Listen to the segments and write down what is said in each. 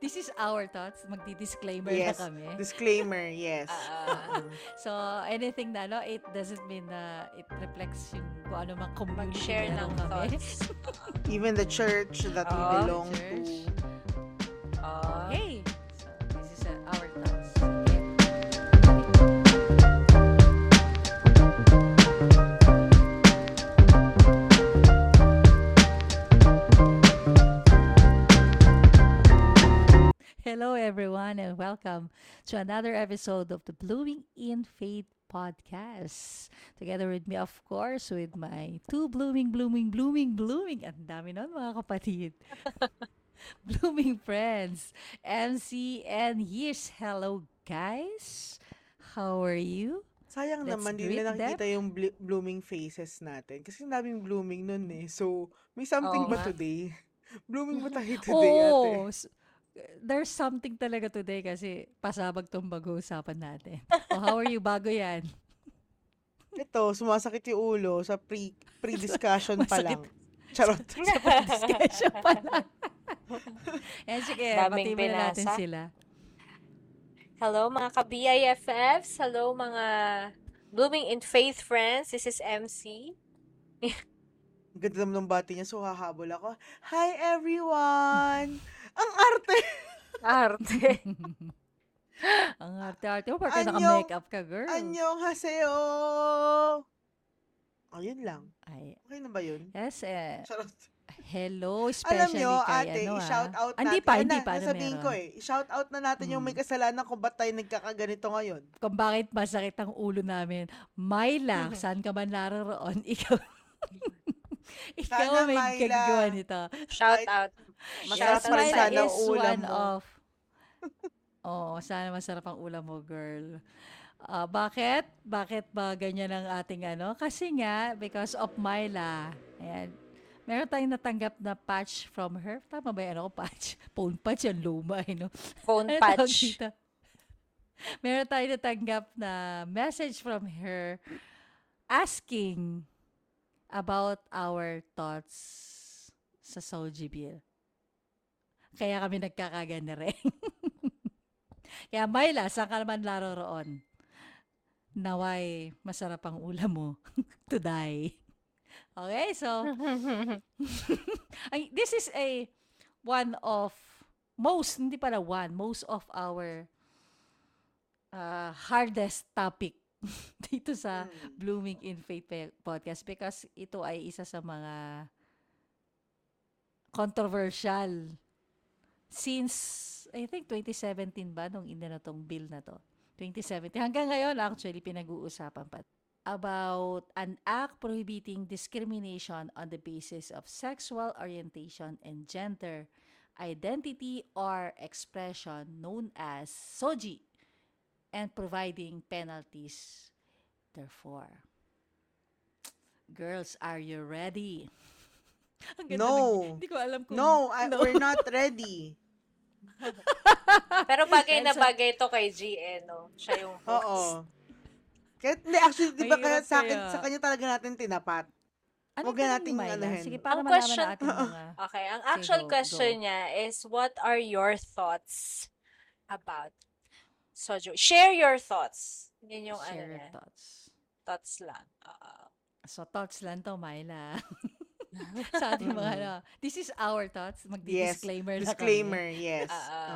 This is our thoughts. Magdi-disclaimer Yes. na kami. Disclaimer, yes. Mm. So, anything na, no, it doesn't mean na it reflects yung kung ano mang community mag-share ng kami. thoughts. Even the church that we Oo, belong church. to. Hello, everyone, and welcome to another episode of the Blooming in Faith podcast. Together with me, of course, with my two blooming, blooming, blooming, blooming, ang dami nun mga kapatid. blooming friends, MC and Years. Hello, guys. How are you? Sayang Let's naman, di greet nila nakikita yung bli- blooming faces natin. Kasi daming blooming nun eh. So, may something Oo ba today? blooming ba tayo today, ate? There's something talaga today kasi pasabag tong bago-usapan natin. oh, how are you bago yan? Ito, sumasakit yung ulo sa pre, pre-discussion pa lang. Charot. Discussion pa lang. Yan, sige, Daming pati mo na natin sila. Hello mga ka-BIFFs. Hello mga Blooming in Faith friends. This is MC. Ganda naman ng bati niya, so hahabol ako. Hi, everyone! Ang arte! Arte. Ang arte-arte mo, parang Anyong- naka-makeup ka, girl. Anyong haseo! Ayun lang. Ay, Okay na ba yun? yes, eh, Charot. hello, Alam especially nyo, kay ate, ano, i-shout ah. out Ah, Hindi natin. pa, hindi pa, ano ko eh. I-shout out na natin yung may Mm. kasalanan kung ba't tayo nagkakaganito ngayon. Kung bakit masakit ang ulo namin. Myla, saan ka man naroroon, ikaw, ikaw Sana, may Myla. gagawa nito. Shout out. Masarap Shout pa rin sana ang ulam mo. of, oh, sana masarap ang ulam mo, girl. Ah, bakit? Bakit ba ganyan ang ating ano? Kasi nga, because of Myla. Ayan. Meron tayong natanggap na patch from her. Tama ba yan ako? Patch. Phone patch, yung luma, eh, no? Phone Ano patch. dito? Meron tayong natanggap na message from her asking about our thoughts sa Soji Bill. Kaya kami nagkakagana rin. Kaya Myla, saan ka naman laroroon? Naway, masarap ang ulam mo to die. Okay, so this is a one of most, hindi pala one, most of our uh, hardest topic dito sa Mm. Blooming in Faith podcast because ito ay isa sa mga controversial since I think 2017 ba nung ina na tong bill na to 2017 hanggang ngayon actually pinag-uusapan pa about an act prohibiting discrimination on the basis of sexual orientation and gender identity or expression known as SOGI and providing penalties therefore. Girls, are you ready? Ang ganda No. ng- Hindi ko alam kung... No, I- we're not ready. Pero bagay na Yan, bagay to kay GN, no? Siya yung host. Oo. Kaya, hindi, actually, di ba kaya sa akin, sa kanya talaga natin tinapat. Ano Huwag na Myla? anuhin. Sige, para Ang malaman question- natin mga... Okay, ang Sige, actual go, question go. niya is what are your thoughts about soju? Share your thoughts. Yun yung ano share niya. thoughts. Thoughts lang. Oo. So, thoughts lang to, Myla. sa ating mga, ano, this is our thoughts. Yes. Magdi-disclaimer na kami. Disclaimer, yes. Oo.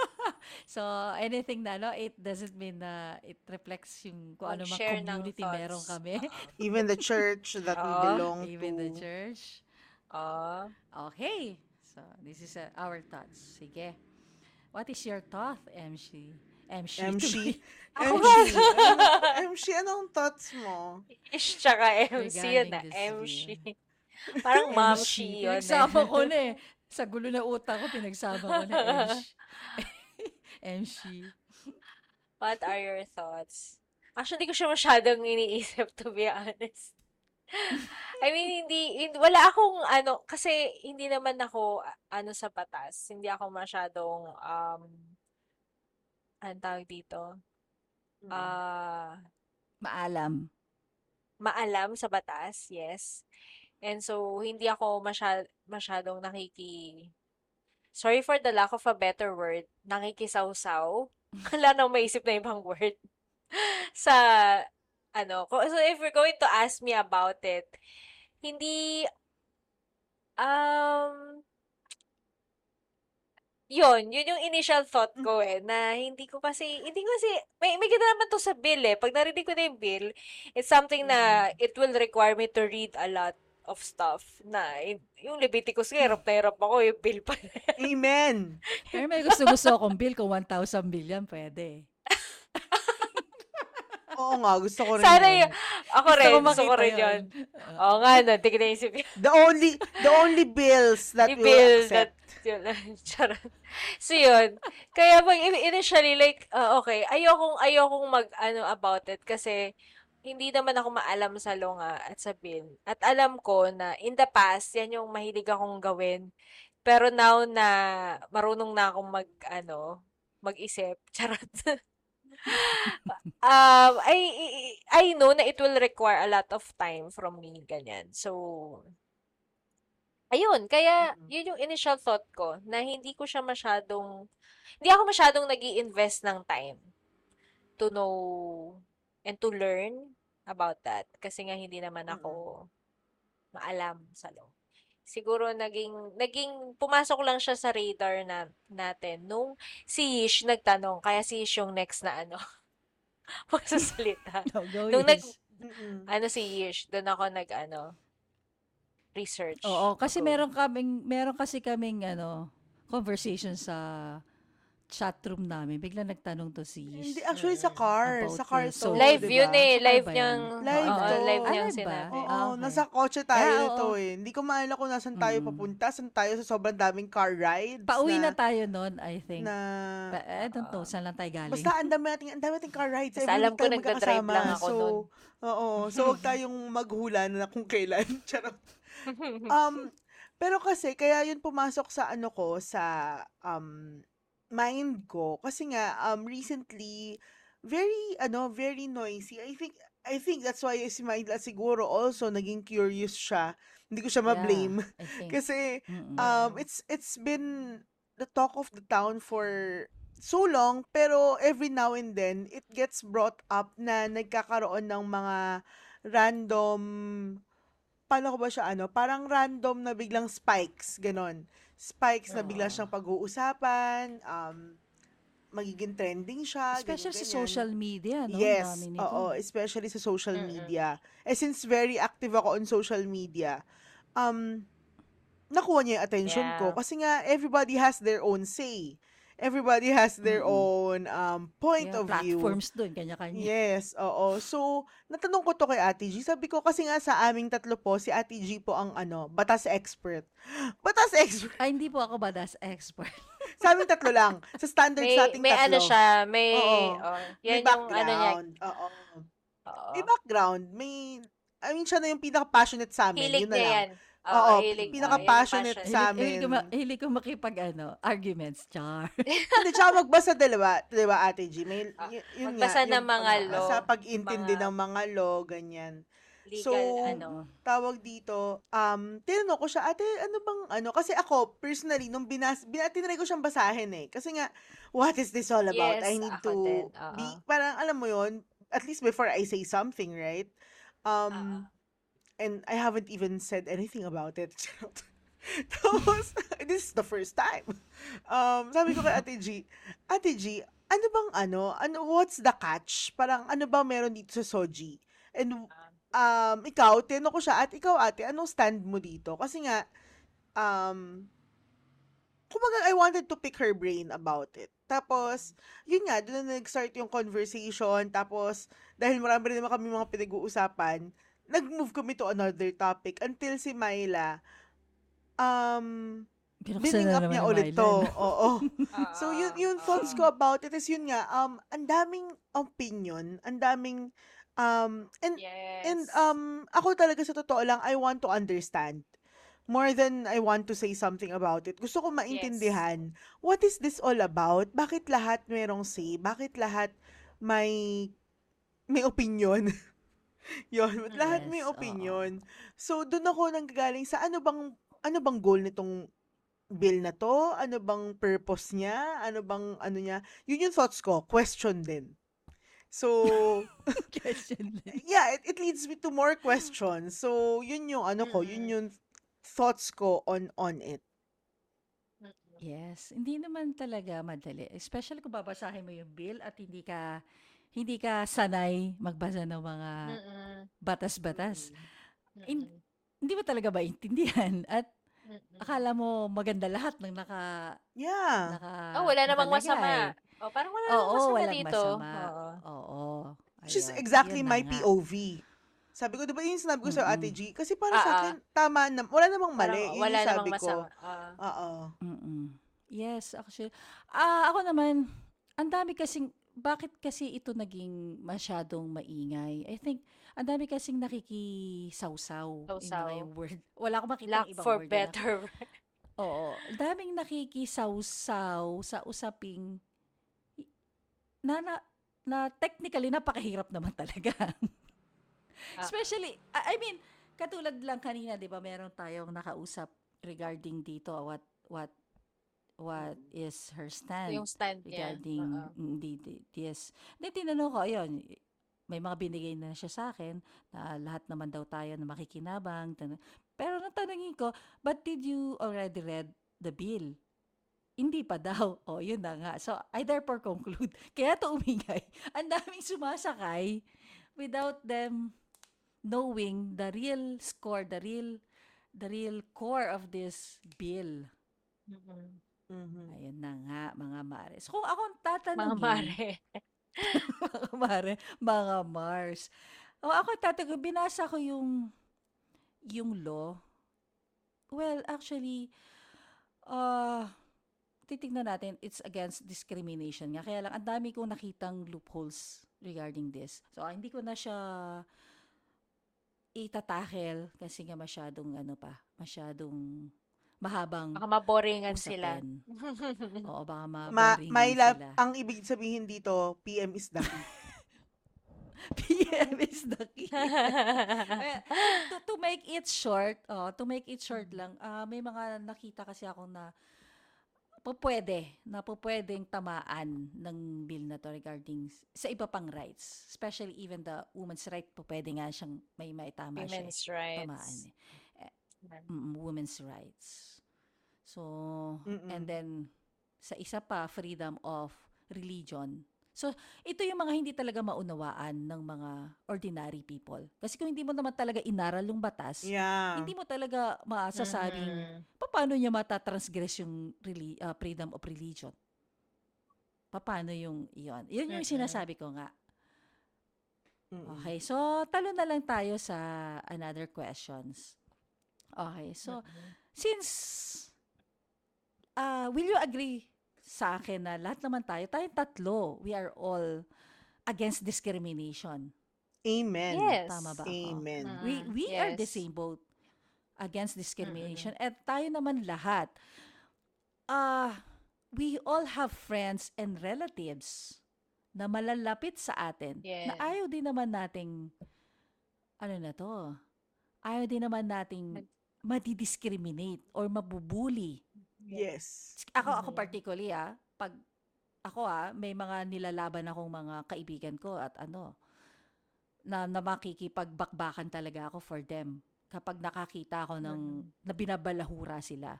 So, anything na, no, it doesn't mean na it reflects yung kung ano mang community thoughts. meron kami. Even the church that we Oo. belong Even to. the church. Oo. Okay. So, this is uh, our thoughts. Sige. What is your thought, MC? MC. MC. MC. MC, anong thoughts mo? Ish, tsaka MC yun na. MC. Parang MC. mamshi yun. eh. Pinagsama ko na eh. Sa gulo na utak ko, pinagsama ko na MC. MC. What are your thoughts? Actually, di ko siya masyadong iniisip, to be honest. I mean, hindi, hin- wala akong, ano, kasi hindi naman ako, ano, sa batas. Hindi ako masyadong, um, anong tawag dito? Mm. Ah, Maalam. maalam sa batas, yes. And so, hindi ako masyad, masyadong nakiki sorry for the lack of a better word, nakikisawsaw. Wala nang maisip na ibang word. Sa, ano, so if you're going to ask me about it, hindi, um, yun, yun yung initial thought ko eh, na hindi ko kasi, hindi ko kasi, may, may ganda naman to sa bill eh. Pag narinig ko na yung bill, it's something na it will require me to read a lot of stuff na yung Leviticus nga, hirap na hirap ako, yung bill pa. Amen. Pero may gusto-gusto akong bill kung 1,000 billion, pwede. Oo nga, gusto ko rin Sana yun. yun, ako rin, gusto ko makita rin yun. yun. Oo nga, no, di ko naisip yun. The only, the only bills that will bill accept. that, yun charot. So yun, kaya pag in- initially, like, ah, okay, ayokong, ayokong mag, ano, about it, kasi, hindi naman ako maalam sa law nga at sa bill. At alam ko na in the past, yan yung mahilig akong gawin. Pero now na marunong na akong mag, ano, mag-isip, charot. um, I, I, I know na it will require a lot of time from me, ganyan. So, ayun, kaya yun yung initial thought ko, na hindi ko siya masyadong, hindi ako masyadong nag invest ng time to know and to learn about that. Kasi nga hindi naman ako maalam sa law. Siguro naging, naging, pumasok lang siya sa radar na, natin nung si Yish nagtanong, kaya si Yish yung next na ano, magsasalita. No, go Nung nag, Yish. Mm-mm. ano si Yish, doon ako nag, ano, research. Oo, kasi Ako. meron kaming, meron kasi kaming, ano, conversation sa chat room namin. Bigla nagtanong to si Yish. Hindi, actually sa car. About Sa car the to. live diba? yun eh. Live ba niyang, yan? Live oo, to. live Ah, niyang live ba? sinabi. Oo, Ah, okay. nasa kotse tayo Ah, oo. eh. Hindi ko maalala kung nasan tayo Mm. papunta. Saan tayo sa sobrang daming car rides. Pauwi na, na, tayo noon, I think. na But I don't know, saan lang tayo galing. Basta ang dami nating, ang dami nating car rides. Basta alam ko nagda-drive lang ako so, nun. Oo. So, huwag tayong maghula na kung kailan. Charot. Um, pero kasi, kaya yun pumasok sa ano ko, sa um, mind ko. Kasi nga, um, recently, very, ano, very noisy. I think, I think that's why si Maila siguro also naging curious siya. Hindi ko siya Yeah, ma-blame. Think. Kasi, Mm-mm. um, it's, it's been the talk of the town for so long, pero every now and then, it gets brought up na nagkakaroon ng mga random, paano ko ba siya, ano, parang random na biglang spikes, ganon. Spikes na bigla siyang pag-uusapan, um, magiging trending siya, Especially sa social media, no? Ang Yes, dami nito. oo, especially sa social Mm-mm. media. Eh, since very active ako on social media, um, nakuha niya yung attention ko. Yeah. Kasi nga, everybody has their own say. Everybody has their Mm-mm. own um, point Yeah, of view. platforms doon, kanya-kanya. Yes, oo. So, natanong ko to kay Ate G. Sabi ko, kasi nga sa aming tatlo po, si Ate G po ang ano, batas expert. Batas expert. Ay, hindi po ako badas expert. Sa aming tatlo lang. Sa standards may, nating may tatlo. ano siya, may, Oo. oh, May yan yung ano niya. background. Oo. Oo. May background. May, I mean, siya na yung pinaka-passionate sa amin. Hilig Yun na niya lang. yan. Oo, Oo, hilig. yan yung pinaka-passionate passion. sa Hilig, hilig, ko amin. ma- hilig ko makipag, ano, arguments, char. Hindi, tsaka magbasa, diba? Diba, Ate G? May, Ah, y- yun magbasa nga, ng yung mga pag- law, Sa pag-intindi mga- ng mga law, ganyan. Legal, So, ano. Tawag dito, um, tinanong ko siya, ate, ano bang, ano, kasi ako, personally, nung binas, bin, tinry ko siyang basahin eh. Kasi nga, what is this all about? Yes, I need ako to din, oo. be, parang, alam mo yon at least before I say something, right? Um. And I haven't even said anything about it. Tapos, this is the first time. Um, sabi ko kay Ate G, Ate G, ano bang ano, ano, what's the catch? Parang ano ba meron dito sa Soji? And um, ikaw, tinanong ko siya, at ikaw ate, anong stand mo dito? Kasi nga, um, kumbaga, I wanted to pick her brain about it. Tapos, yun nga, doon na nag-start yung conversation. Tapos, dahil marami rin naman kami mga pinag-uusapan, nag-move kami to another topic until si Myla, um, Binuksan na up niya ni ulit Myla, to. Oo. Oo, So, yun, yung thoughts ko about it is yun nga, um, ang daming opinion, ang daming, um, and, Yes. and, um, ako talaga sa totoo lang, I want to understand more than I want to say something about it. Gusto ko maintindihan, what is this all about? Bakit lahat merong say? Bakit lahat may, may opinion? Yun, lahat may Yes, oo. opinion. So, doon ako nanggagaling sa ano bang, ano bang goal nitong bill na 'to? Ano bang purpose niya? Ano bang ano niya? Yun yung thoughts ko, question din. So, Question lang. yeah, it, it leads me to more questions. So, yun yung ano ko, yun Mm. yung thoughts ko on on it. Yes, hindi naman talaga madali. Especially kung babasahin mo yung bill at hindi ka hindi ka sanay magbasa ng mga Mm-mm. batas-batas. In- Mm-mm. Hindi mo talaga maintindihan at Mm-mm. akala mo maganda lahat ng naka Yeah. naka Oh, wala namang nakalagay. masama. Oh, parang wala namang masama walang dito. masama. Oo. Oo. Which is exactly my nga. POV. Sabi ko, di ba yung sinabi ko sa Ate. G? Kasi para sa Ah, ah. akin, tama na, wala namang Parang mali. Yun wala yung namang sabi ko. masama. Ah. Oo. Mm-mm. Yes, actually. Ah, ako naman, ang dami kasing, bakit kasi ito naging masyadong maingay? I think, ang dami kasing nakikisawsaw. Sausaw. yung word. Wala akong makita Lack ibang for word na. better. Oo. Daming nakikisawsaw sa usaping na, na, na technically napakahirap naman talaga. Ah. Especially, I I mean, katulad lang kanina, 'di ba, meron tayong nakausap regarding dito what what what is her stand yung stand niya. regarding Oo. mm, yes. Then tinanong ko, ayun, may mga binigay na siya sa akin na lahat naman daw tayo na makikinabang. tan- Pero natanongin ko, but did you already read the bill? Hindi pa daw. O, yun na nga. So, I therefore conclude. Kaya to umingay. Ang daming sumasakay without them knowing the real score, the real the real core of this bill. Mm-mm. Mhm. Ayun na nga, mga mares. Kung ako ang Mga tatanungin, mare. mga mare, mga Mars. O ako tatanungin, binasa ko yung yung law. Well, actually, uh, titignan natin, it's against discrimination nga. Kaya lang, ang dami kong nakitang loopholes regarding this. So, ah, hindi ko na siya itatakel kasi nga masyadong ano pa, masyadong mahabang Baka maboringan sila. usapin. Oo, baka Ma, maboringan my love, sila. ang ibig sabihin dito, PM is the key. PM is the key. To, to make it short, oh, to make it short lang, ah, may mga nakita kasi ako na pupwede, na pupwedeng tamaan ng bill na to regarding s- sa iba pang rights. Especially even the woman's right, pupwede nga siyang may maitama siya. Women's rights. Tamaan eh. Mm, women's rights. So, and Mm-mm. then, sa isa pa, freedom of religion. So, ito yung mga hindi talaga maunawaan ng mga ordinary people. Kasi kung hindi mo naman talaga inaral yung batas, Yeah. hindi mo talaga masasabing Mhm. paano niya matatransgress yung reli- ah, freedom of religion. Paano yung iyon? Yun yung Mm-mm. sinasabi ko nga. Mm-mm. Okay, so talo na lang tayo sa another questions. Okay, so since uh, will you agree sa akin na lahat naman tayo, tayong tatlo, we are all against discrimination. Amen. Yes. Tama ba ako? Amen. Mm. We we are the yes. same boat against discrimination. At tayo naman lahat, uh, we all have friends and relatives na malalapit sa atin na Yes. ayaw din naman nating ano na to, ayaw din naman nating madidiscriminate or mabubuli. Yes. Ako, ako Mhm. particularly ah, pag ako ah, may mga nilalaban akong mga kaibigan ko at ano, na, na makikipagbakbakan talaga ako for them kapag nakakita ako ng Mhm. na binabalahura sila.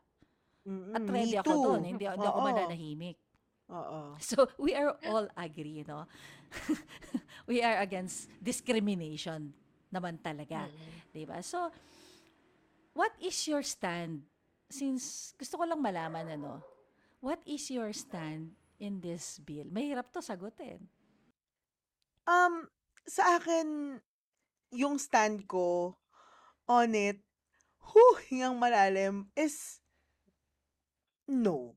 Mm-mm. At ready ako doon, hindi, hindi ako mananahimik. Oo. So, we are all agree, no? we are against discrimination naman talaga. Mhm. 'di ba? So, what is your stand? Since gusto ko lang malaman ano, what is your stand in this bill? Mahirap to sagutin. Um, sa akin, yung stand ko on it, whew, yung malalim, is no.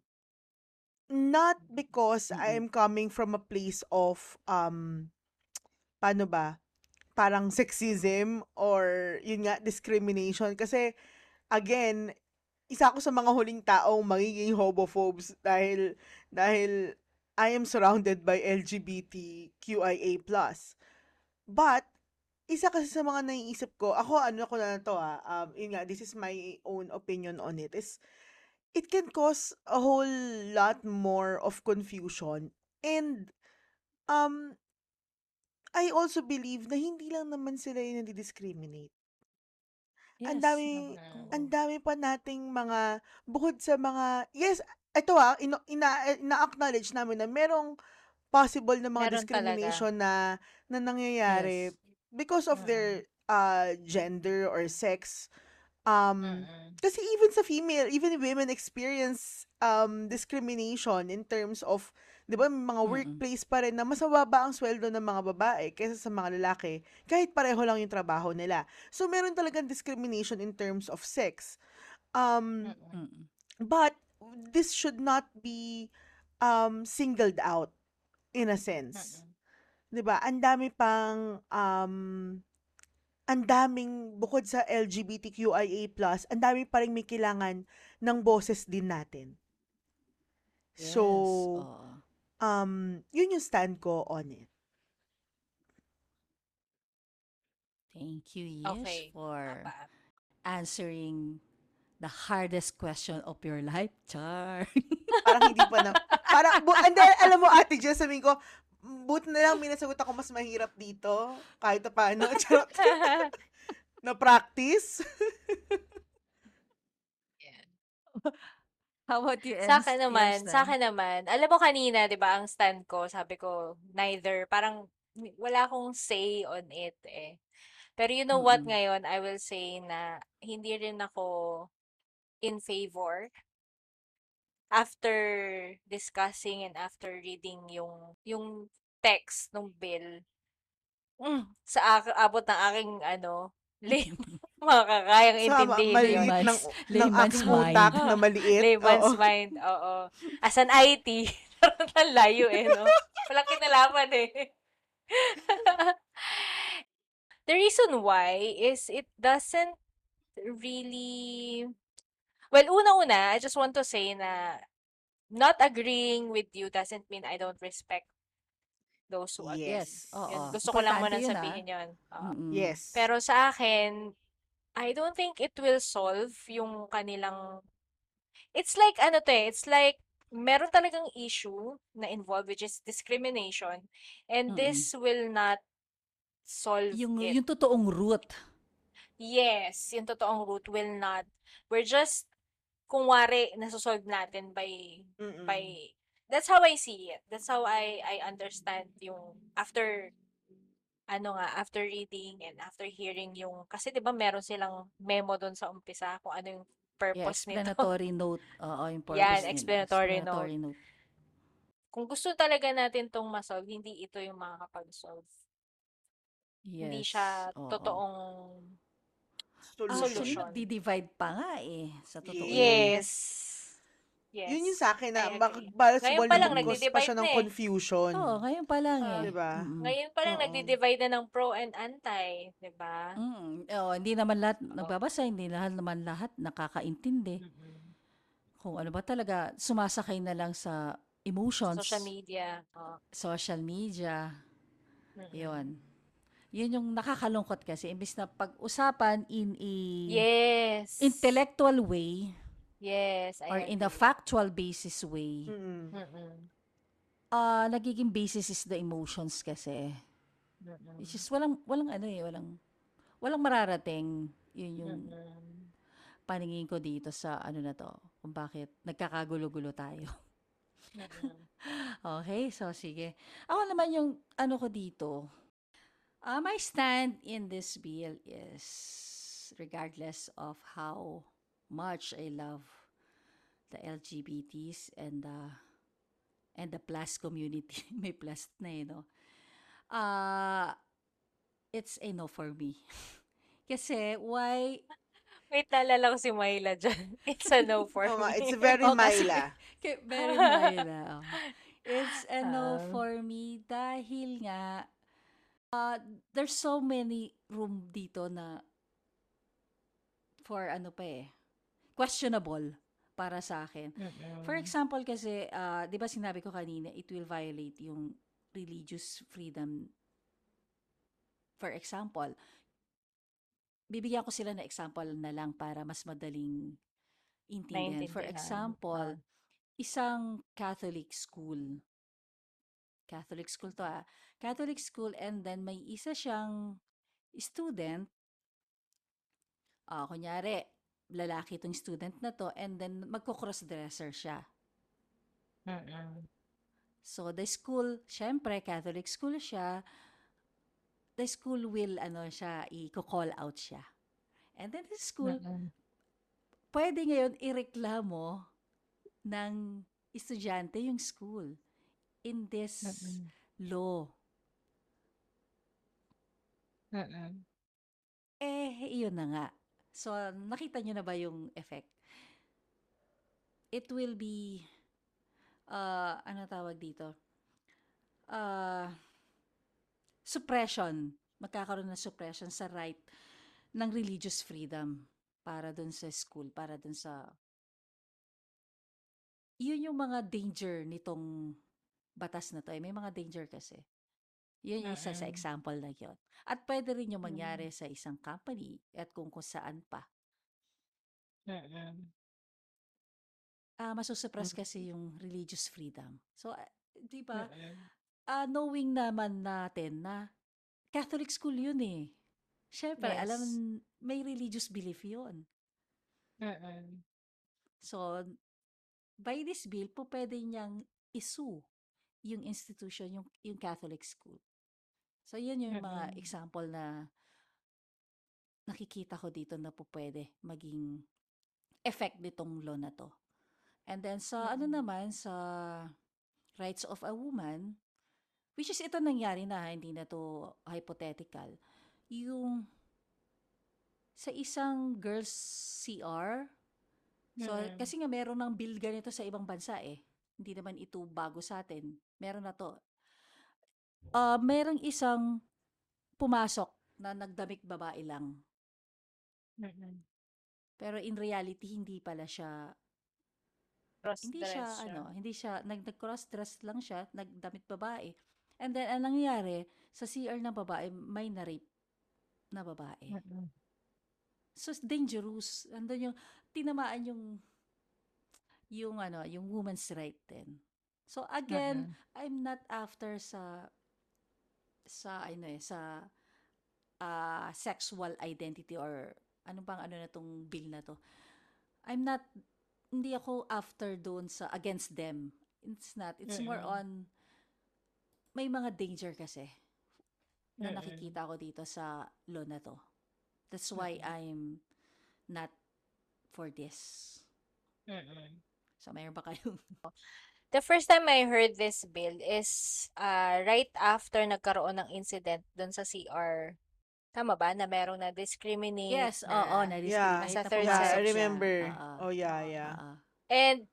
Not because Mm-mm. I'm coming from a place of, um, paano ba, parang sexism or yun nga, discrimination. Kasi, again, isa ako sa mga huling taong magiging homophobes dahil, dahil I am surrounded by LGBTQIA+. But, isa kasi sa mga naiisip ko, ako ano ko na to ah, um, yun nga, this is my own opinion on it, is it can cause a whole lot more of confusion and um I also believe na hindi lang naman sila yung nadi-discriminate. Ang Yes, dami Mhm. ang dami pa nating mga bukod sa mga yes, ito ah, ino ina ina-acknowledge namin na merong possible na mga Meron talaga. discrimination na na nangyayari Yes. because of Mm. their uh gender or sex. Um Mm. kasi even sa female, even women experience um discrimination in terms of 'di ba mga workplace pa rin na mas mababa ang sweldo ng mga babae kaysa sa mga lalaki kahit pareho lang yung trabaho nila. So meron talagang discrimination in terms of sex. Um but this should not be um singled out in a sense. 'Di ba? Ang dami pang um ang daming bukod sa LGBTQIA+, ang dami pa ring may kailangan ng boses din natin. Yes, So, oo. Um, yun yung stand ko on it. Thank you, Yish, Okay. for answering the hardest question of your life. Char. Parang hindi pa na, parang, bu- and then, alam mo, ate Jess, sabihin ko, buti na lang may nasagot ako mas mahirap dito, kahit na paano, charot, na practice. Yan. How about you, Sa akin naman, sa akin naman, alam mo kanina, 'di ba, ang stand ko, sabi ko, neither, parang wala akong say on it eh. Pero you know what, Mm-mm. ngayon, I will say na hindi rin ako in favor after discussing and after reading yung yung text ng bill. Mm, sa abot ng aking ano, lim, makakayang intindihin yun. maliit ng, Layman's- ng aking utak mind. na maliit. Layman's Oo. mind, oo. As an IT, ang layo eh, no? Walang kinalaman eh. The reason why is it doesn't really... Well, una-una, I just want to say na not agreeing with you doesn't mean I don't respect those who agree. Yes, Yes. oo. Yun, gusto ko lang muna yun, ah. sabihin yun. Oo. Mm-mm. Yes. Pero sa akin, I don't think it will solve yung kanilang... It's like, ano to eh, it's like, meron talagang issue na involved which is discrimination and Mm-mm. this will not solve Yung, it. yung totoong root. Yes, yung totoong root will not. We're just, kung wari, nasosolve natin by, Mm-mm. by, that's how I see it. That's how I, I understand yung, after, ano nga, after reading and after hearing yung, kasi di ba meron silang memo doon sa umpisa kung ano yung Yeah, purpose nito. explanatory note. Oo, yung purpose Yan, nila. explanatory Explanatory note. Kung gusto talaga natin tong masolve, hindi ito yung makakapag-solve. Hindi Yes. siya oo. totoong Solution. Actually, solution. nagdi-divide pa nga eh. Sa totoo lang. Yes. Yes. Yun yung sa akin na I mak- agree. para Ngayon siguro pa lang, mag-cause pa nagdi-divide siya ng na eh. confusion. Oo, ngayon pa lang eh. Diba? Mm-mm. Ngayon pa lang Oo. nagdi-divide na ng pro and anti, 'di ba? Mm, oo, hindi naman lahat nagbabasa, hindi lahat naman lahat nakakaintindi. Kung ano ba talaga, sumasakay na lang sa emotions, Social media. Oh. social media, Mm-mm. yun. Yun yung nakakalungkot kasi, imbis na pag-usapan in a Yes. intellectual way Yes, I or in a agree. factual basis way, Mm-mm. Mm-mm. ah nagiging basis is the emotions kasi. Mm-mm. It's just walang, walang ano eh, walang, walang mararating. Yun yung Mm-mm. paningin ko dito sa ano na to, kung bakit nagkakagulo-gulo tayo. Mm-mm. Okay, so sige. Ako naman yung ano ko dito, uh, my stand in this bill is regardless of how much I love the LGBTs and the and the plus community. May plus na eh, no? Uh, it's a no for me. Kasi why Wait, naalala ko si Myla dyan. It's a no for nga, me. it's very Oh, Myla. Very Myla. oh. It's a no Um, for me dahil nga uh, there's so many room dito na for ano pa eh questionable para sa akin. Mm-mm. For example kasi, uh, 'di ba sinabi ko kanina, it will violate yung religious freedom. For example, bibigyan ko sila na example na lang para mas madaling intindihan. For example, Ah. isang Catholic school. Catholic school to ah. Catholic school and then may isa siyang student. Ah, kunyari, lalaki itong student na to and then magko-cross-dresser siya. Mm-mm. So the school, syempre Catholic school siya, the school will ano siya, i-call out siya. And then the school, Mm-mm. pwede ngayon ireklamo ng estudyante yung school in this Mm-mm. law. Mm-mm. Eh, iyon na nga. So, nakita nyo na ba yung effect? It will be, uh, ano tawag dito? Uh, suppression. Magkakaroon ng suppression sa right ng religious freedom para dun sa school, para dun sa... Yun yung mga danger nitong batas na to. Eh, may mga danger kasi. Yun yung isa sa Mm-mm. example na yun. At pwede rin yung Mm. mangyari sa isang company at kung kung saan pa. Mm-mm. Ah, masusuppress Mm. kasi yung religious freedom. So, ah, di ba? Mm-mm. Ah, knowing naman natin na Catholic school yun eh. Siyempre, alam, Yes. may religious belief yun. Mm-mm. So, by this bill, po pwede niyang isu yung institution, yung, yung Catholic school. So, yun yung mga Mm-mm. example na nakikita ko dito na po pwede maging effect nitong law na to. And then sa ano Mm-mm. naman, sa rights of a woman, which is ito nangyari na, ha, hindi na to hypothetical, yung sa isang girls CR, so Mm-mm. kasi nga meron ng bill ganito sa ibang bansa eh. Hindi naman ito bago sa atin. Meron na to. Ah, merong isang pumasok na nagdamik babae lang. Pero in reality hindi pala siya hindi siya Cross-dress siya. ano, hindi siya nag cross dress lang siya, nagdamit babae. And then ang nangyari sa CR ng babae may na-rape na babae. Mm-mm. So it's dangerous. Andun yung tinamaan yung yung ano, yung woman's right din. So again, Mm-mm. I'm not after sa sa ano eh, sa ah, sexual identity or ano bang ano na tong bill na to. I'm not hindi ako after doon sa against them. It's not. It's more Mm-mm. on may mga danger kasi na nakikita ko dito sa law na to. That's why Mm-mm. I'm not for this. Mm-mm. So, mayroon ba kayong The first time I heard this bill is uh, right after nagkaroon ng incident doon sa CR. Tama ba? Na merong na-discriminate Yes, na oo, na-discriminate Nasa na third Yeah, I section. siya. remember. Oo, Oh, yeah, yeah. oo. And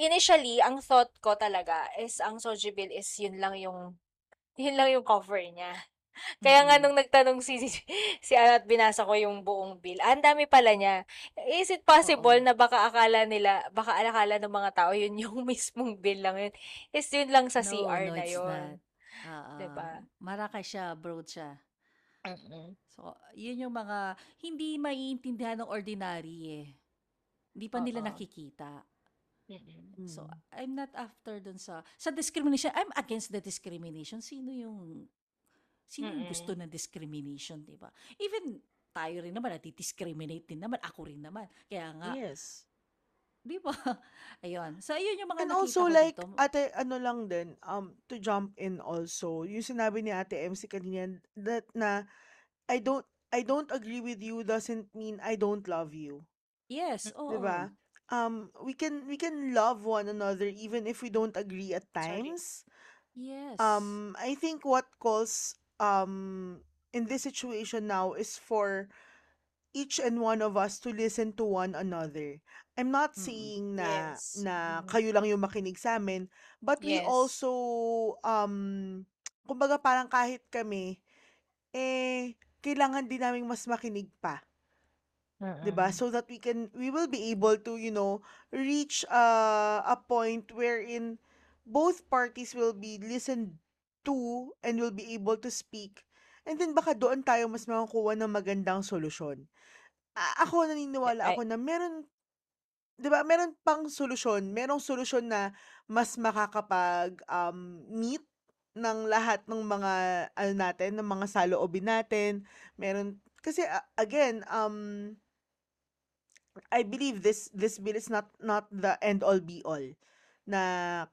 initially, ang thought ko talaga is ang Soji bill is yun lang yung yun lang yung cover niya. Kaya nga Mm-mm. nung nagtanong si si Ana at binasa ko yung buong bill, ah, ang dami pala niya. Is it possible Oo. na baka akala nila, baka akala ng mga tao yun yung mismong bill lang yun? Is yun lang sa No, CR no, na it's yun. not. Oo. Diba? Maraka siya, broad siya. Mm-mm. So, yun yung mga hindi maiintindihan ng ordinary eh. Hindi pa nila Oo. nakikita. Mm-mm. So, Mm. I'm not after dun sa sa discrimination. I'm against the discrimination. Sino yung sino yung gusto ng discrimination, 'di ba? Even tayo rin naman nati-discriminate din naman. Ako rin naman. Kaya nga, Yes. 'di ba? Ayun. So, ayun yung mga And nakita also ko like dito. ate ano lang din um to jump in also yung sinabi ni Ate MC kanina that na I don't I don't agree with you doesn't mean I don't love you. Yes, 'Di oo. ba? Um we can we can love one another even if we don't agree at Sorry. times. Yes. Um I think what calls um in this situation now is for each and one of us to listen to one another. I'm not Mm-mm. saying na Yes. na Mm. kayo lang yung makinig sa amin, but we Yes. also um kumbaga parang kahit kami eh kailangan din naming mas makinig pa, 'di ba? So that we can we will be able to, you know, reach uh, a point wherein both parties will be listened to and will be able to speak. And then baka doon tayo mas makakuha ng magandang solusyon. A- ako I, naniniwala ako na meron 'di ba, meron pang solusyon, merong solusyon na mas makakapag, um, meet ng lahat ng mga ano natin, ng mga saloobin natin. Meron kasi, a again, um I believe this this bill is not not the end all be all, na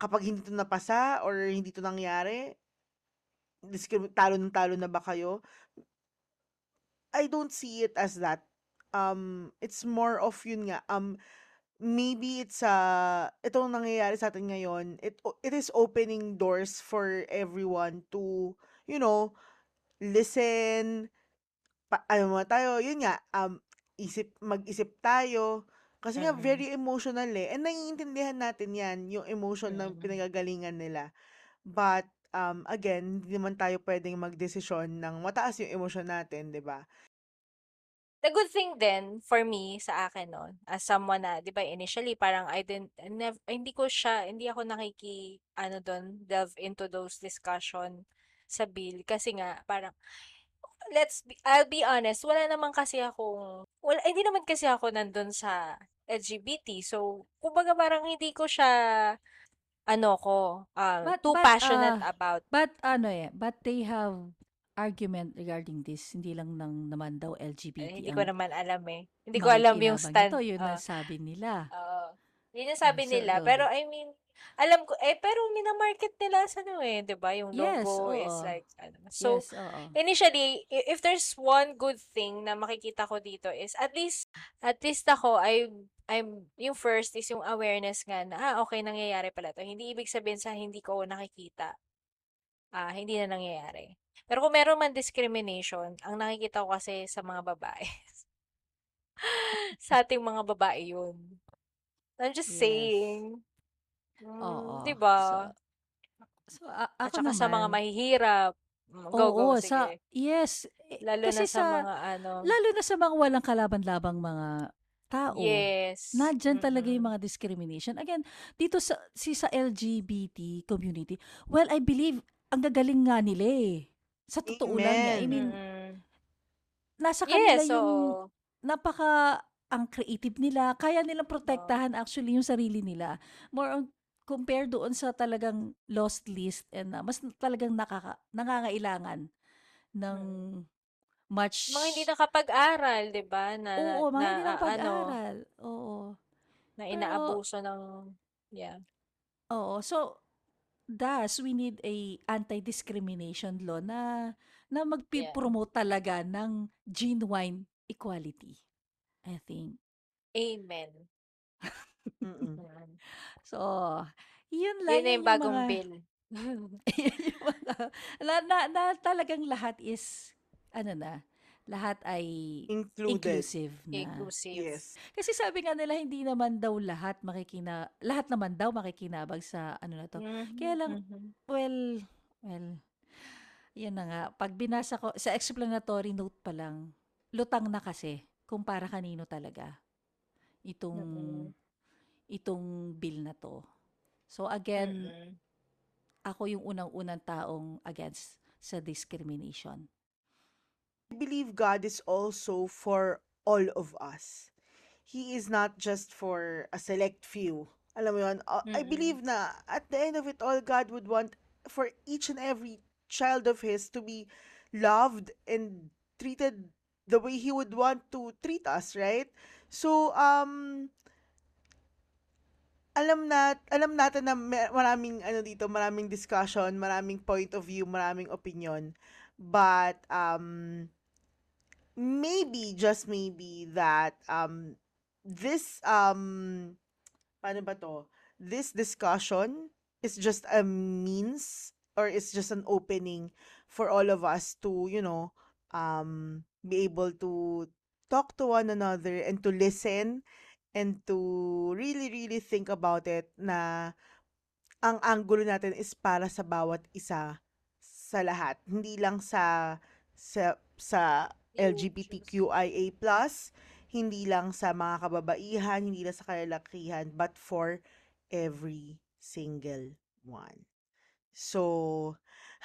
kapag hindi 'to napasa or hindi 'to nangyari, talo ng talo na ba kayo? I don't see it as that. Um, it's more of yun nga, um, maybe it's, ah, itong nangyayari sa'tin ngayon, it it is opening doors for everyone to, you know, listen, pa ano muna tayo, yun nga, um, isip mag-isip tayo. Kasi nga Mm. very emotional, eh, and naiintindihan natin 'yan, yung emotion na Mm. pinanggagalingan nila. But, um, again, hindi naman tayo puwedeng magdesisyon ng mataas yung emosyon natin, 'di ba? The good thing din for me sa akin 'no, as someone na 'di ba initially parang I didn't nev hindi ko siya hindi ako nakiki-ano dun, delve into those discussion sa bill kasi nga parang let's be I'll be honest, wala naman kasi akong wala hindi naman kasi ako nandun sa LGBT. So, kumbaga parang hindi ko siya ano ko, ah, But too but, passionate ah, about. but ano, eh, but they have argument regarding this, hindi lang ng naman daw Eh, LGBT hindi ko ang naman alam, eh. Hindi ko alam yung makikinabang stand nito, yun oo. ang sabi nila. Oo. Yun yung Ah, sabi so nila. Pero. I mean, alam ko eh, pero mina-market nila sa ano, eh, 'di ba, yung Yes, logo is like ano. So, Yes, oo. initially, i if there's one good thing na makikita ko dito is at least at least ako ay I'm yung first is yung awareness nga na, ah, okey nangyayari pala 'to. Hindi ibig sabihin sa hindi ko nakikita, ah, hindi na nangyayari. Pero kung meron man discrimination, ang nakikita ko kasi sa mga babae. Sa ating mga babae yun. I'm just Yes. saying. Hmm, Oo. 'di So ba? so, a At ako saka sa mga naman mahihirap. Hmm, go, go, Oo, sa sige. yes, eh, Lalo na kasi sa sa mga ano lalo na sa mga walang kalaban-labang mga tao, Yes, nandiyan talaga yung mm. mga discrimination. Again, dito sa si sa LGBT community, well, I believe ang gagaling nga nila, eh. Sa totoo lang, eh. I Amen. mean, Mm. nasa kanila Yes, yung oo. napaka ang creative nila, kaya nilang Oo. protektahan actually yung sarili nila. More on compare doon sa talagang lost list and ah, mas talagang nakaka nangangailangan ng Mm. much Mga hindi nakapag-aral, 'di ba, na Oo, mga na hindi ah, ano, nakapag-aral. Oo. na Pero inaabuso ng yeah. oo, so thus we need a anti-discrimination law na na Yeah. magpi-promote talaga ng genuine equality, I think. Amen. Mm. Mm. So, yun Yun lang, na yan yung yung bagong mga bill. yun yung mga na na na talagang lahat is ano na, lahat ay Included. inclusive na. Inclusive. Yes. Kasi sabi nga nila hindi naman daw lahat makikina lahat naman daw makikinabang sa ano na 'to. Kaya Mhm, lang mhm. well well yun na nga pag binasa ko sa explanatory note pa lang lutang na kasi kung para kanino talaga itong Mm. Itong bill na 'to. So again, Mm. ako yung unang-unang taong against sa discrimination. I believe God is also for all of us. He is not just for a select few. Alam mo yun? Uh, I believe na at the end of it all, God would want for each and every child of His to be loved and treated the way He would want to treat us, right? So, um, alam na alam natin na maraming ano dito, maraming discussion, maraming point of view, maraming opinion. But um maybe just maybe that um this um paano ba to? This discussion is just a means or it's just an opening for all of us to, you know, um be able to talk to one another and to listen and to really really think about it na ang anggulo natin is para sa bawat isa sa lahat hindi lang sa sa sa LGBTQIA+, hindi lang sa mga kababaihan, hindi lang sa kalalakihan, but for every single one. So,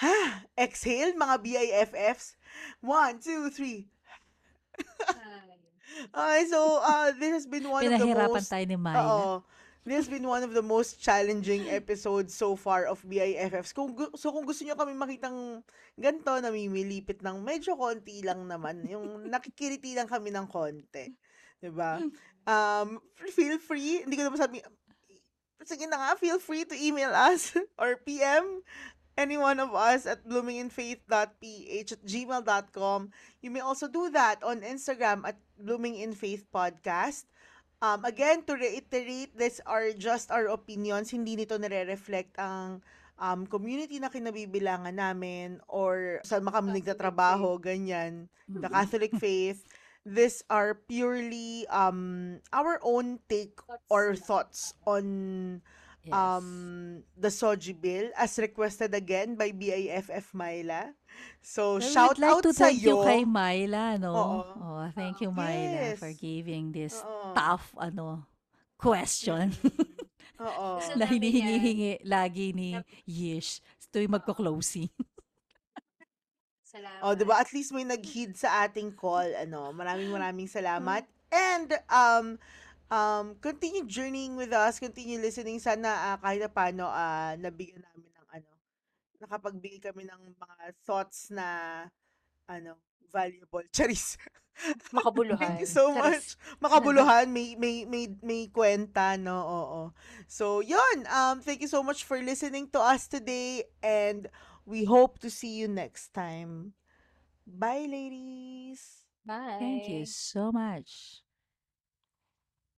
ha, exhale mga BIFFs. One, two, three. Okay, so uh, this has been one of the Pinahirapan most tayo ni Myla. Oo. This has been one of the most challenging episodes so far of BIFFs. Kung, gu- so kung gusto nyo kami makitang ganito, namimilipit ng medyo konti lang naman, yung nakikiriti lang kami ng konti. 'Di ba? Um, feel free, hindi ko naman sabi, sige na nga, feel free to email us or PM any one of us at bloominginfaith.ph at gmail.com. You may also do that on Instagram at Blooming in Faith Podcast. Um, again, to reiterate, these are just our opinions. Hindi nito nare-reflect ang um, community na kinabibilangan namin or saan man kami Catholic nagtatrabaho, ganyan. The Catholic faith. These are purely um, our own take or thoughts on Yes. um the Soji bill as requested again by BIFF Myla. So Well, shout like out to sa thank you kay Myla, no? Oo. Oh, thank you, Myla, for Yes. giving this Oo. tough, ano, question Oo. Na hinihingi lagi ni Yish tuwing magko-closing. Salamat. Oh, 'di ba? At least may nag-heed sa ating call, ano. Maraming maraming salamat. And um um continue journeying with us, continue listening sana ah, kahit na paano ah, nabigyan namin ng ano, nakapagbigay kami ng mga thoughts na ano, valuable. Charis. Makabuluhan. Thank you so Charis. much. Makabuluhan, may may may may kwenta, no? Oo. So, 'yun. Um thank you so much for listening to us today and we hope to see you next time. Bye, ladies. Bye. Thank you so much.